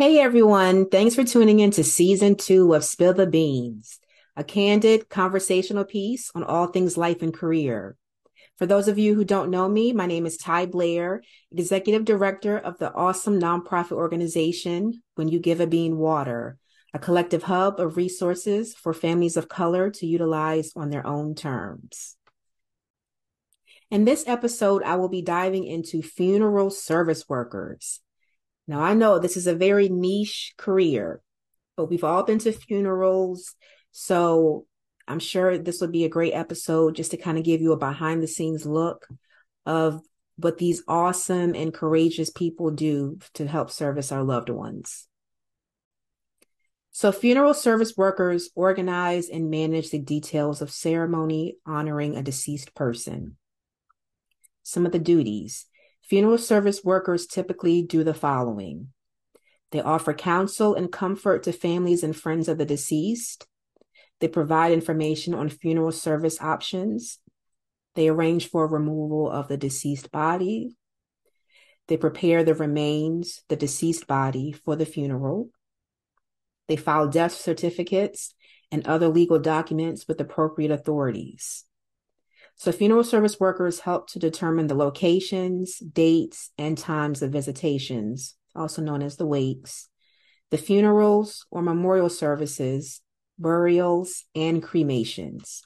Hey everyone, thanks for tuning in to season two of Spill the Beans, a candid conversational piece on all things life and career. For those of you who don't know me, my name is Ty Blair, Executive Director of the awesome nonprofit organization When You Give a Bean Water, a collective hub of resources for families of color to utilize on their own terms. In this episode, I will be diving into funeral service workers now, I know this is a very niche career, but we've all been to funerals. So I'm sure this would be a great episode just to kind of give you a behind the scenes look of what these awesome and courageous people do to help service our loved ones. So, funeral service workers organize and manage the details of ceremony honoring a deceased person. Some of the duties Funeral service workers typically do the following they offer counsel and comfort to families and friends of the deceased. They provide information on funeral service options. They arrange for removal of the deceased body. They prepare the remains, the deceased body, for the funeral. They file death certificates and other legal documents with appropriate authorities. So, funeral service workers help to determine the locations, dates, and times of visitations, also known as the wakes, the funerals or memorial services, burials, and cremations.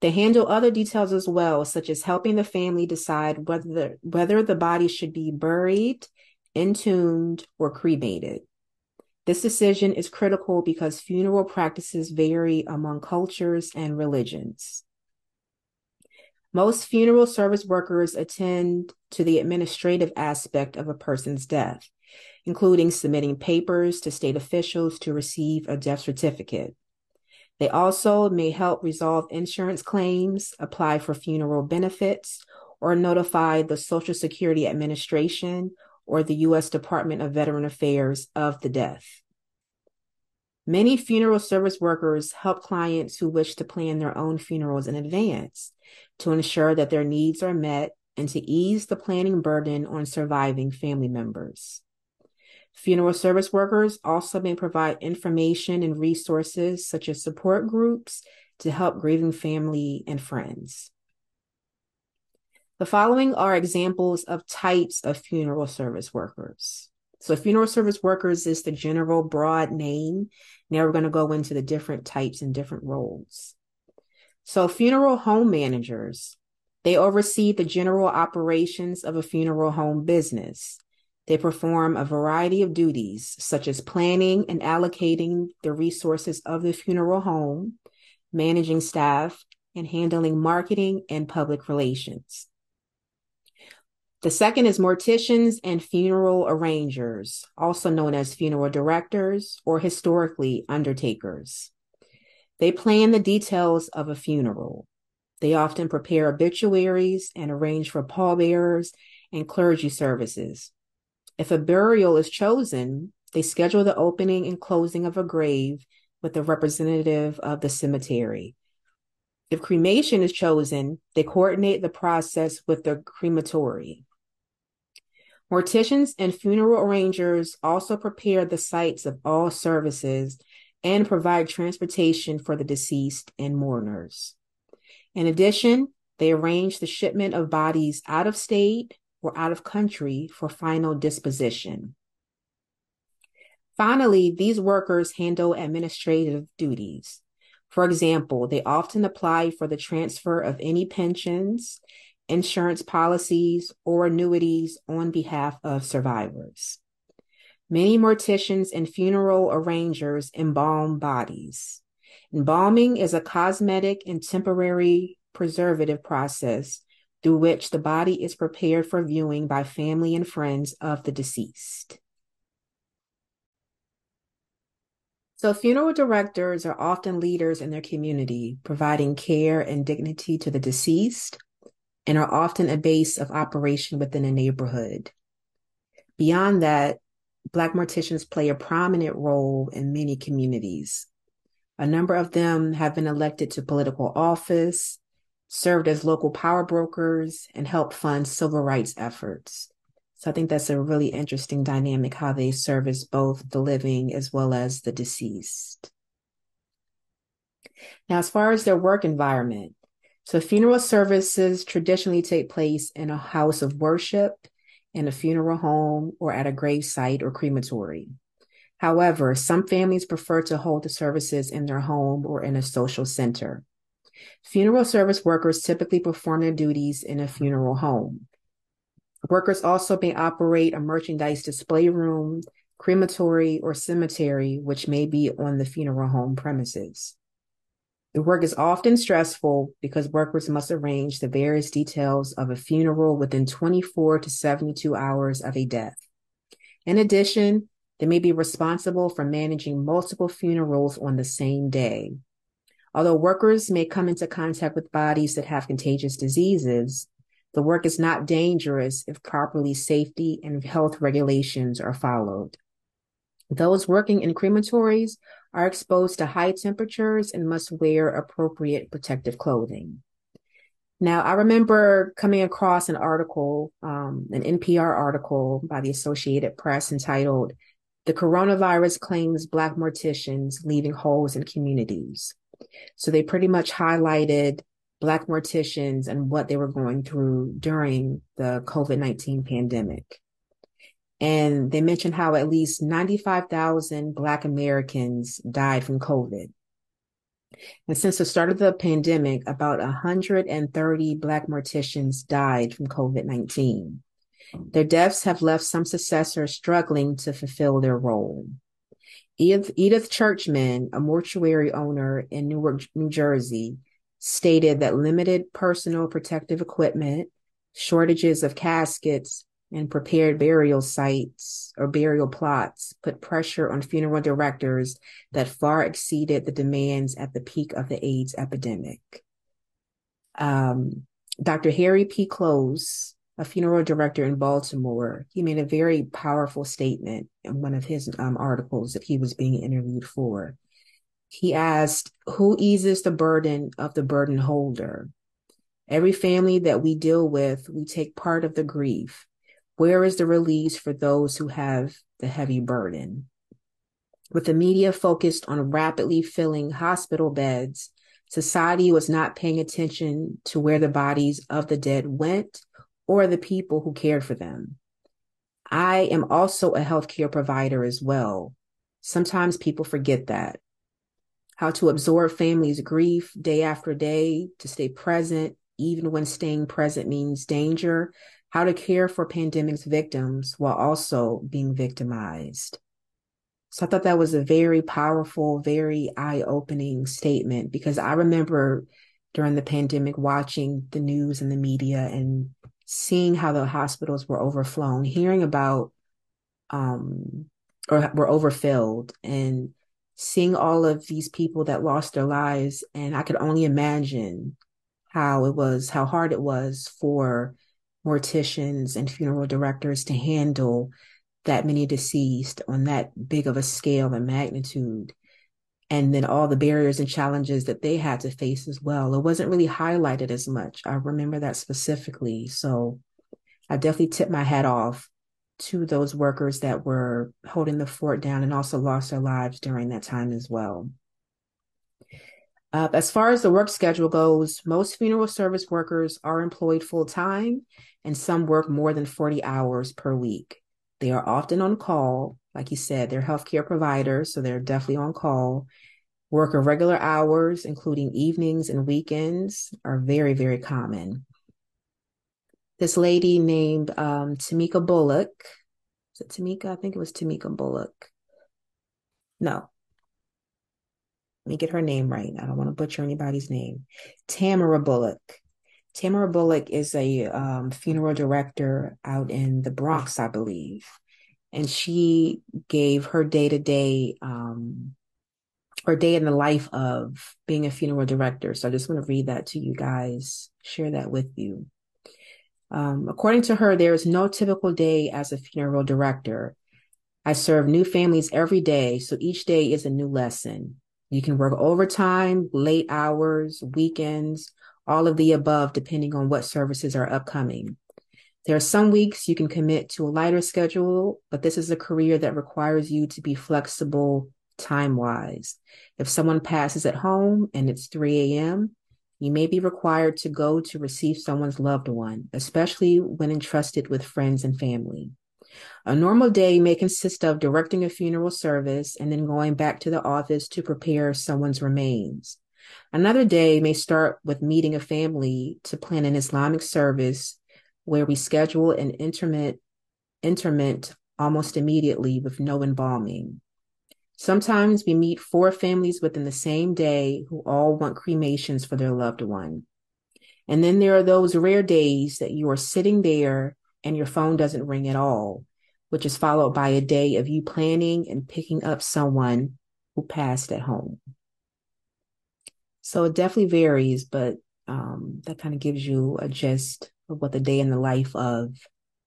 They handle other details as well, such as helping the family decide whether whether the body should be buried, entombed, or cremated. This decision is critical because funeral practices vary among cultures and religions. Most funeral service workers attend to the administrative aspect of a person's death, including submitting papers to state officials to receive a death certificate. They also may help resolve insurance claims, apply for funeral benefits, or notify the Social Security Administration or the U.S. Department of Veteran Affairs of the death. Many funeral service workers help clients who wish to plan their own funerals in advance to ensure that their needs are met and to ease the planning burden on surviving family members. Funeral service workers also may provide information and resources such as support groups to help grieving family and friends. The following are examples of types of funeral service workers. So, funeral service workers is the general broad name. Now we're going to go into the different types and different roles. So, funeral home managers, they oversee the general operations of a funeral home business. They perform a variety of duties, such as planning and allocating the resources of the funeral home, managing staff, and handling marketing and public relations. The second is morticians and funeral arrangers, also known as funeral directors or historically undertakers. They plan the details of a funeral. They often prepare obituaries and arrange for pallbearers and clergy services. If a burial is chosen, they schedule the opening and closing of a grave with a representative of the cemetery. If cremation is chosen, they coordinate the process with the crematory. Morticians and funeral arrangers also prepare the sites of all services and provide transportation for the deceased and mourners. In addition, they arrange the shipment of bodies out of state or out of country for final disposition. Finally, these workers handle administrative duties. For example, they often apply for the transfer of any pensions, insurance policies, or annuities on behalf of survivors. Many morticians and funeral arrangers embalm bodies. Embalming is a cosmetic and temporary preservative process through which the body is prepared for viewing by family and friends of the deceased. So, funeral directors are often leaders in their community, providing care and dignity to the deceased, and are often a base of operation within a neighborhood. Beyond that, Black morticians play a prominent role in many communities. A number of them have been elected to political office, served as local power brokers, and helped fund civil rights efforts. So I think that's a really interesting dynamic how they service both the living as well as the deceased. Now, as far as their work environment, so funeral services traditionally take place in a house of worship, in a funeral home, or at a grave site or crematory. However, some families prefer to hold the services in their home or in a social center. Funeral service workers typically perform their duties in a funeral home. Workers also may operate a merchandise display room, crematory, or cemetery, which may be on the funeral home premises. The work is often stressful because workers must arrange the various details of a funeral within 24 to 72 hours of a death. In addition, they may be responsible for managing multiple funerals on the same day. Although workers may come into contact with bodies that have contagious diseases, the work is not dangerous if properly safety and health regulations are followed. Those working in crematories are exposed to high temperatures and must wear appropriate protective clothing. Now, I remember coming across an article, um, an NPR article by the Associated Press entitled, The Coronavirus Claims Black Morticians Leaving Holes in Communities. So they pretty much highlighted Black morticians and what they were going through during the COVID 19 pandemic. And they mentioned how at least 95,000 Black Americans died from COVID. And since the start of the pandemic, about 130 Black morticians died from COVID 19. Their deaths have left some successors struggling to fulfill their role. Edith, Edith Churchman, a mortuary owner in Newark, New Jersey, stated that limited personal protective equipment, shortages of caskets, and prepared burial sites or burial plots put pressure on funeral directors that far exceeded the demands at the peak of the AIDS epidemic. Um, Dr. Hari P. Close, a funeral director in Baltimore, he made a very powerful statement in one of his um, articles that he was being interviewed for. He asked, Who eases the burden of the burden holder? Every family that we deal with, we take part of the grief. Where is the release for those who have the heavy burden? With the media focused on rapidly filling hospital beds, society was not paying attention to where the bodies of the dead went or the people who cared for them. I am also a healthcare provider as well. Sometimes people forget that. How to absorb families' grief day after day, to stay present, even when staying present means danger, how to care for pandemic's victims while also being victimized. So I thought that was a very powerful, very eye opening statement because I remember during the pandemic watching the news and the media and seeing how the hospitals were overflown, hearing about um, or were overfilled and seeing all of these people that lost their lives. And I could only imagine how it was, how hard it was for morticians and funeral directors to handle that many deceased on that big of a scale and magnitude. And then all the barriers and challenges that they had to face as well. It wasn't really highlighted as much. I remember that specifically. So I definitely tip my hat off to those workers that were holding the fort down and also lost their lives during that time as well. Uh, as far as the work schedule goes, most funeral service workers are employed full time and some work more than 40 hours per week. They are often on call. Like you said, they're healthcare providers, so they're definitely on call. Work irregular hours, including evenings and weekends, are very, very common. This lady named um, Tamika Bullock, is it Tamika? I think it was Tamika Bullock. No, let me get her name right. I don't want to butcher anybody's name. Tamara Bullock. Tamara Bullock is a um, funeral director out in the Bronx, I believe. And she gave her day to day, or day in the life of being a funeral director. So I just want to read that to you guys, share that with you. Um, according to her, there is no typical day as a funeral director. I serve new families every day, so each day is a new lesson. You can work overtime, late hours, weekends, all of the above, depending on what services are upcoming. There are some weeks you can commit to a lighter schedule, but this is a career that requires you to be flexible time wise. If someone passes at home and it's 3 a.m., you may be required to go to receive someone's loved one, especially when entrusted with friends and family. A normal day may consist of directing a funeral service and then going back to the office to prepare someone's remains. Another day may start with meeting a family to plan an Islamic service where we schedule an interment, interment almost immediately with no embalming. Sometimes we meet four families within the same day who all want cremations for their loved one. And then there are those rare days that you are sitting there and your phone doesn't ring at all, which is followed by a day of you planning and picking up someone who passed at home. So it definitely varies, but um, that kind of gives you a gist of what the day in the life of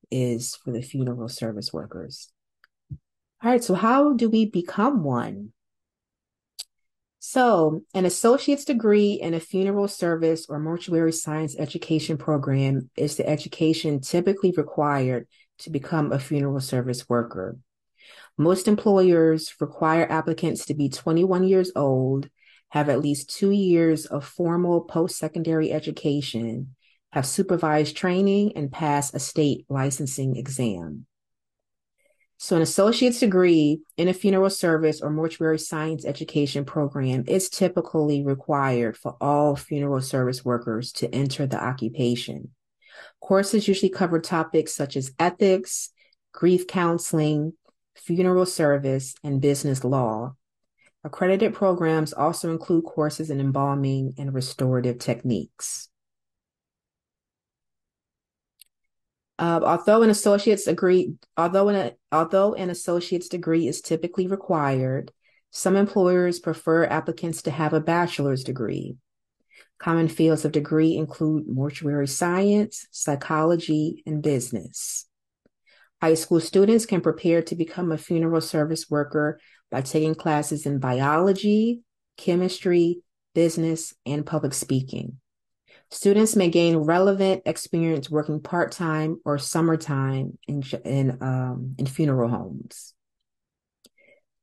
is for the funeral service workers. All right, so how do we become one? So, an associate's degree in a funeral service or mortuary science education program is the education typically required to become a funeral service worker. Most employers require applicants to be 21 years old, have at least two years of formal post secondary education, have supervised training, and pass a state licensing exam. So, an associate's degree in a funeral service or mortuary science education program is typically required for all funeral service workers to enter the occupation. Courses usually cover topics such as ethics, grief counseling, funeral service, and business law. Accredited programs also include courses in embalming and restorative techniques. Uh, although an associate's degree, although an although an associate's degree is typically required, some employers prefer applicants to have a bachelor's degree. Common fields of degree include mortuary science, psychology, and business. High school students can prepare to become a funeral service worker by taking classes in biology, chemistry, business, and public speaking. Students may gain relevant experience working part time or summertime in in um, in funeral homes.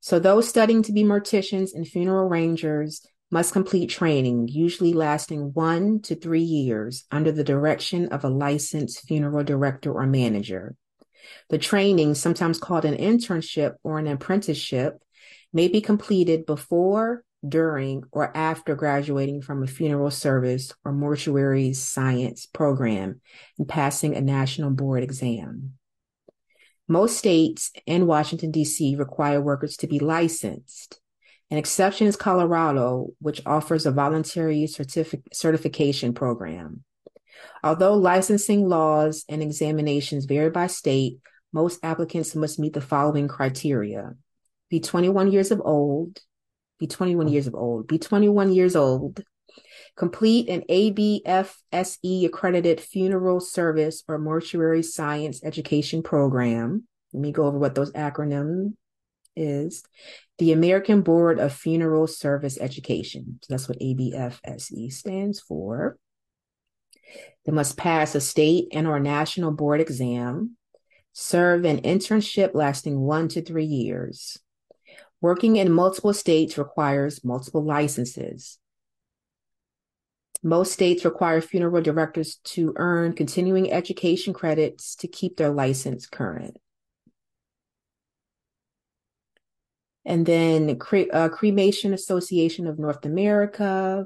So those studying to be morticians and funeral rangers must complete training, usually lasting one to three years, under the direction of a licensed funeral director or manager. The training, sometimes called an internship or an apprenticeship, may be completed before, during, or after graduating from a funeral service or mortuary science program and passing a national board exam. Most states and Washington, D.C. require workers to be licensed. An exception is Colorado, which offers a voluntary certific- certification program. Although licensing laws and examinations vary by state, most applicants must meet the following criteria be 21 years of old, be 21 years of old, be 21 years old, complete an ABFSE accredited funeral service or mortuary science education program. Let me go over what those acronyms is. The American Board of Funeral Service Education. So that's what ABFSE stands for. They must pass a state and or national board exam, serve an internship lasting one to three years, Working in multiple states requires multiple licenses. Most states require funeral directors to earn continuing education credits to keep their license current. And then Cre- uh, Cremation Association of North America,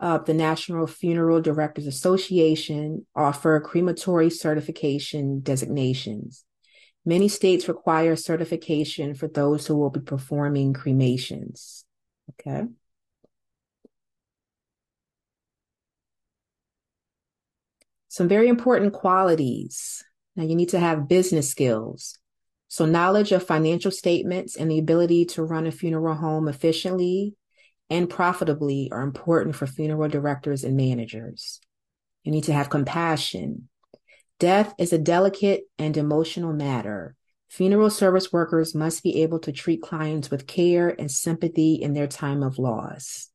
uh, the National Funeral Directors Association offer crematory certification designations. Many states require certification for those who will be performing cremations. Okay. Some very important qualities. Now, you need to have business skills. So, knowledge of financial statements and the ability to run a funeral home efficiently and profitably are important for funeral directors and managers. You need to have compassion, Death is a delicate and emotional matter. Funeral service workers must be able to treat clients with care and sympathy in their time of loss.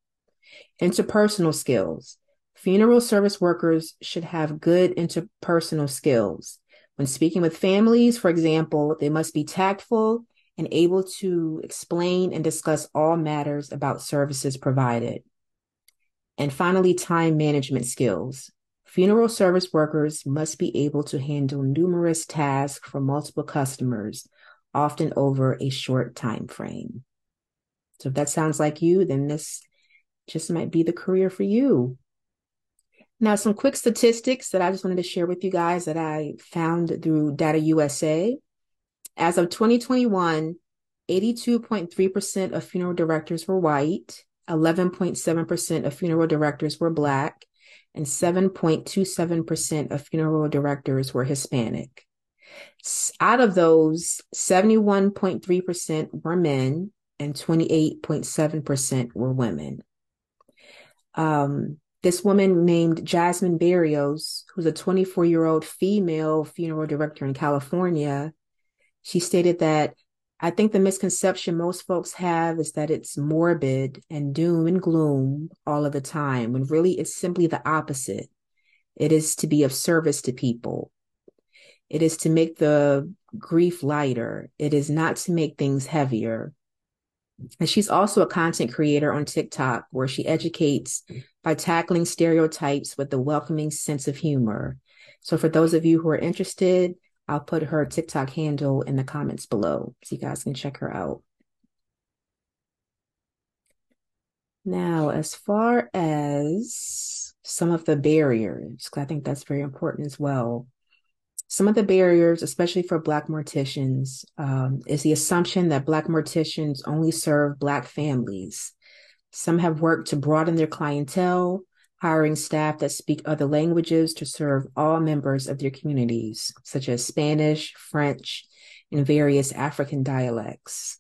Interpersonal skills. Funeral service workers should have good interpersonal skills. When speaking with families, for example, they must be tactful and able to explain and discuss all matters about services provided. And finally, time management skills. Funeral service workers must be able to handle numerous tasks for multiple customers, often over a short time frame. So if that sounds like you, then this just might be the career for you. Now, some quick statistics that I just wanted to share with you guys that I found through Data USA. As of 2021, 82.3% of funeral directors were white, 11.7% of funeral directors were Black, and 7.27% of funeral directors were Hispanic. Out of those, 71.3% were men and 28.7% were women. Um, this woman named Jasmine Berrios, who's a 24 year old female funeral director in California, she stated that I think the misconception most folks have is that it's morbid and doom and gloom all of the time, when really it's simply the opposite. It is to be of service to people. It is to make the grief lighter. It is not to make things heavier. And she's also a content creator on TikTok where she educates by tackling stereotypes with a welcoming sense of humor. So for those of you who are interested, I'll put her TikTok handle in the comments below so you guys can check her out. Now, as far as some of the barriers, because I think that's very important as well. Some of the barriers, especially for Black morticians, um, is the assumption that Black morticians only serve Black families. Some have worked to broaden their clientele, hiring staff that speak other languages to serve all members of their communities, such as Spanish, French, and various African dialects.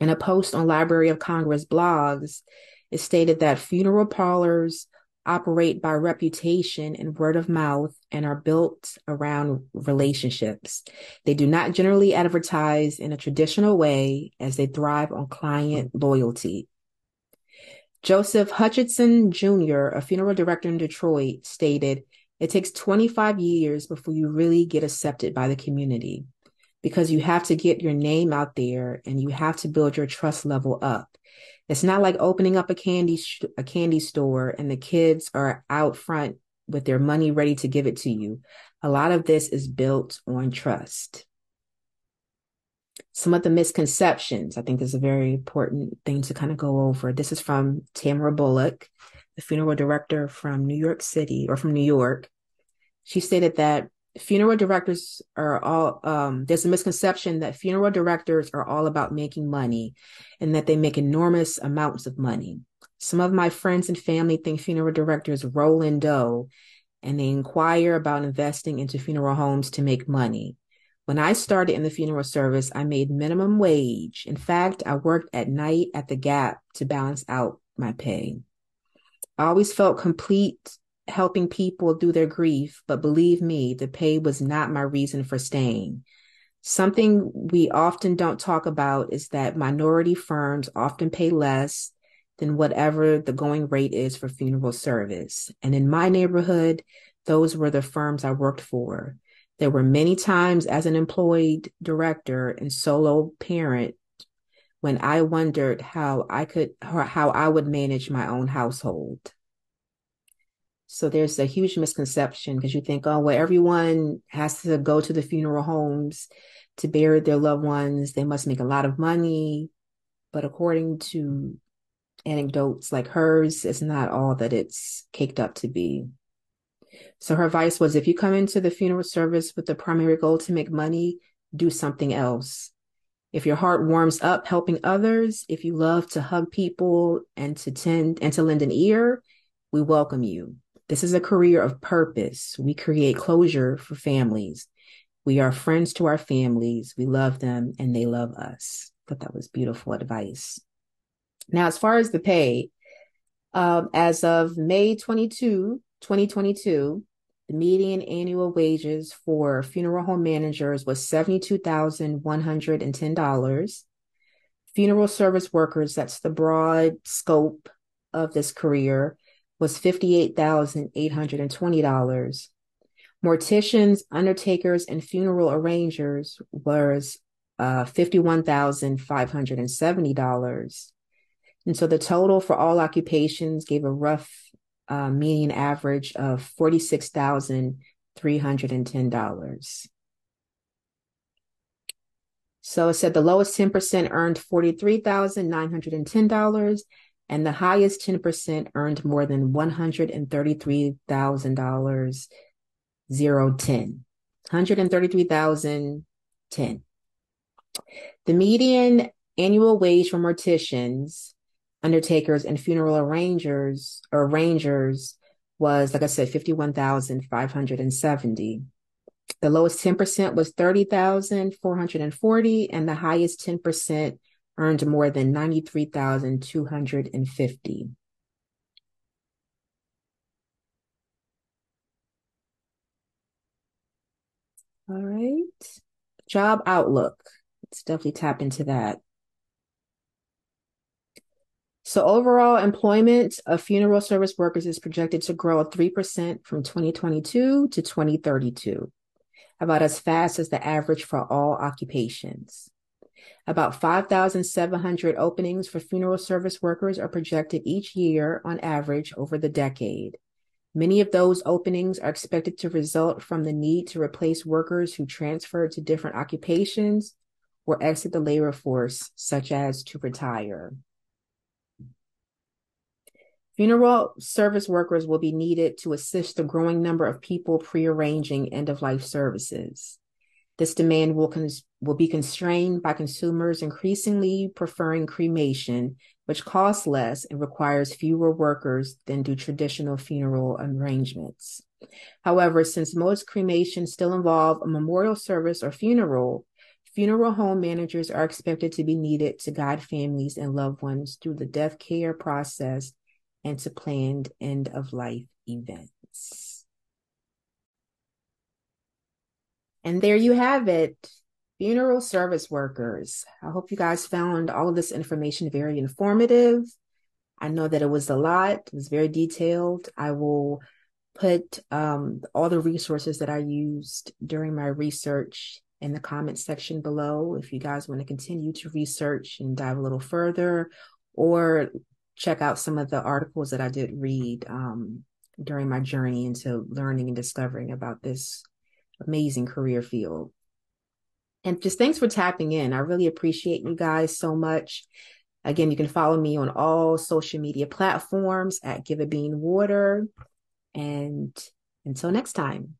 In a post on Library of Congress blogs, it stated that funeral parlors operate by reputation and word of mouth and are built around relationships. They do not generally advertise in a traditional way as they thrive on client loyalty. Joseph Hutchinson Jr., a funeral director in Detroit, stated, It takes 25 years before you really get accepted by the community because you have to get your name out there and you have to build your trust level up. It's not like opening up a candy sh- a candy store and the kids are out front with their money ready to give it to you. A lot of this is built on trust some of the misconceptions. I think is a very important thing to kind of go over. This is from Tamara Bullock, the funeral director from New York City or from New York. She stated that funeral directors are all um, there's a misconception that funeral directors are all about making money and that they make enormous amounts of money. Some of my friends and family think funeral directors roll in dough and they inquire about investing into funeral homes to make money. When I started in the funeral service, I made minimum wage. In fact, I worked at night at the Gap to balance out my pay. I always felt complete helping people through their grief, but believe me, the pay was not my reason for staying. Something we often don't talk about is that minority firms often pay less than whatever the going rate is for funeral service. And in my neighborhood, those were the firms I worked for. There were many times as an employed director and solo parent when I wondered how I could how I would manage my own household. So there's a huge misconception because you think, oh, well, everyone has to go to the funeral homes to bury their loved ones. They must make a lot of money. But according to anecdotes like hers, it's not all that it's caked up to be. So her advice was if you come into the funeral service with the primary goal to make money, do something else. If your heart warms up helping others, if you love to hug people and to tend and to lend an ear, we welcome you. This is a career of purpose. We create closure for families. We are friends to our families. We love them and they love us. Thought that was beautiful advice. Now, as far as the pay, um, as of May 22, 2022, the median annual wages for funeral home managers was $72,110. Funeral service workers, that's the broad scope of this career, was $58,820. Morticians, undertakers, and funeral arrangers was uh, $51,570. And so the total for all occupations gave a rough uh, median average of $46,310. So it said the lowest 10% earned $43,910 and the highest 10% earned more than $133,000 zero ten. 133,010. The median annual wage for morticians, undertakers, and funeral arrangers arrangers was, like I said, 51,570. The lowest 10% was 30,440 and the highest 10% earned more than 93,250. All right. Job outlook. Let's definitely tap into that. So overall employment of funeral service workers is projected to grow at 3% from 2022 to 2032 about as fast as the average for all occupations. About 5,700 openings for funeral service workers are projected each year on average over the decade. Many of those openings are expected to result from the need to replace workers who transfer to different occupations or exit the labor force, such as to retire. Funeral service workers will be needed to assist the growing number of people prearranging end of life services. This demand will, cons- will be constrained by consumers increasingly preferring cremation, which costs less and requires fewer workers than do traditional funeral arrangements. However, since most cremations still involve a memorial service or funeral, funeral home managers are expected to be needed to guide families and loved ones through the death care process and to planned end of life events. And there you have it funeral service workers. I hope you guys found all of this information very informative. I know that it was a lot, it was very detailed. I will put um, all the resources that I used during my research in the comment section below if you guys want to continue to research and dive a little further or check out some of the articles that I did read um, during my journey into learning and discovering about this amazing career field. And just thanks for tapping in. I really appreciate you guys so much. Again, you can follow me on all social media platforms at Give a Bean Water. And until next time.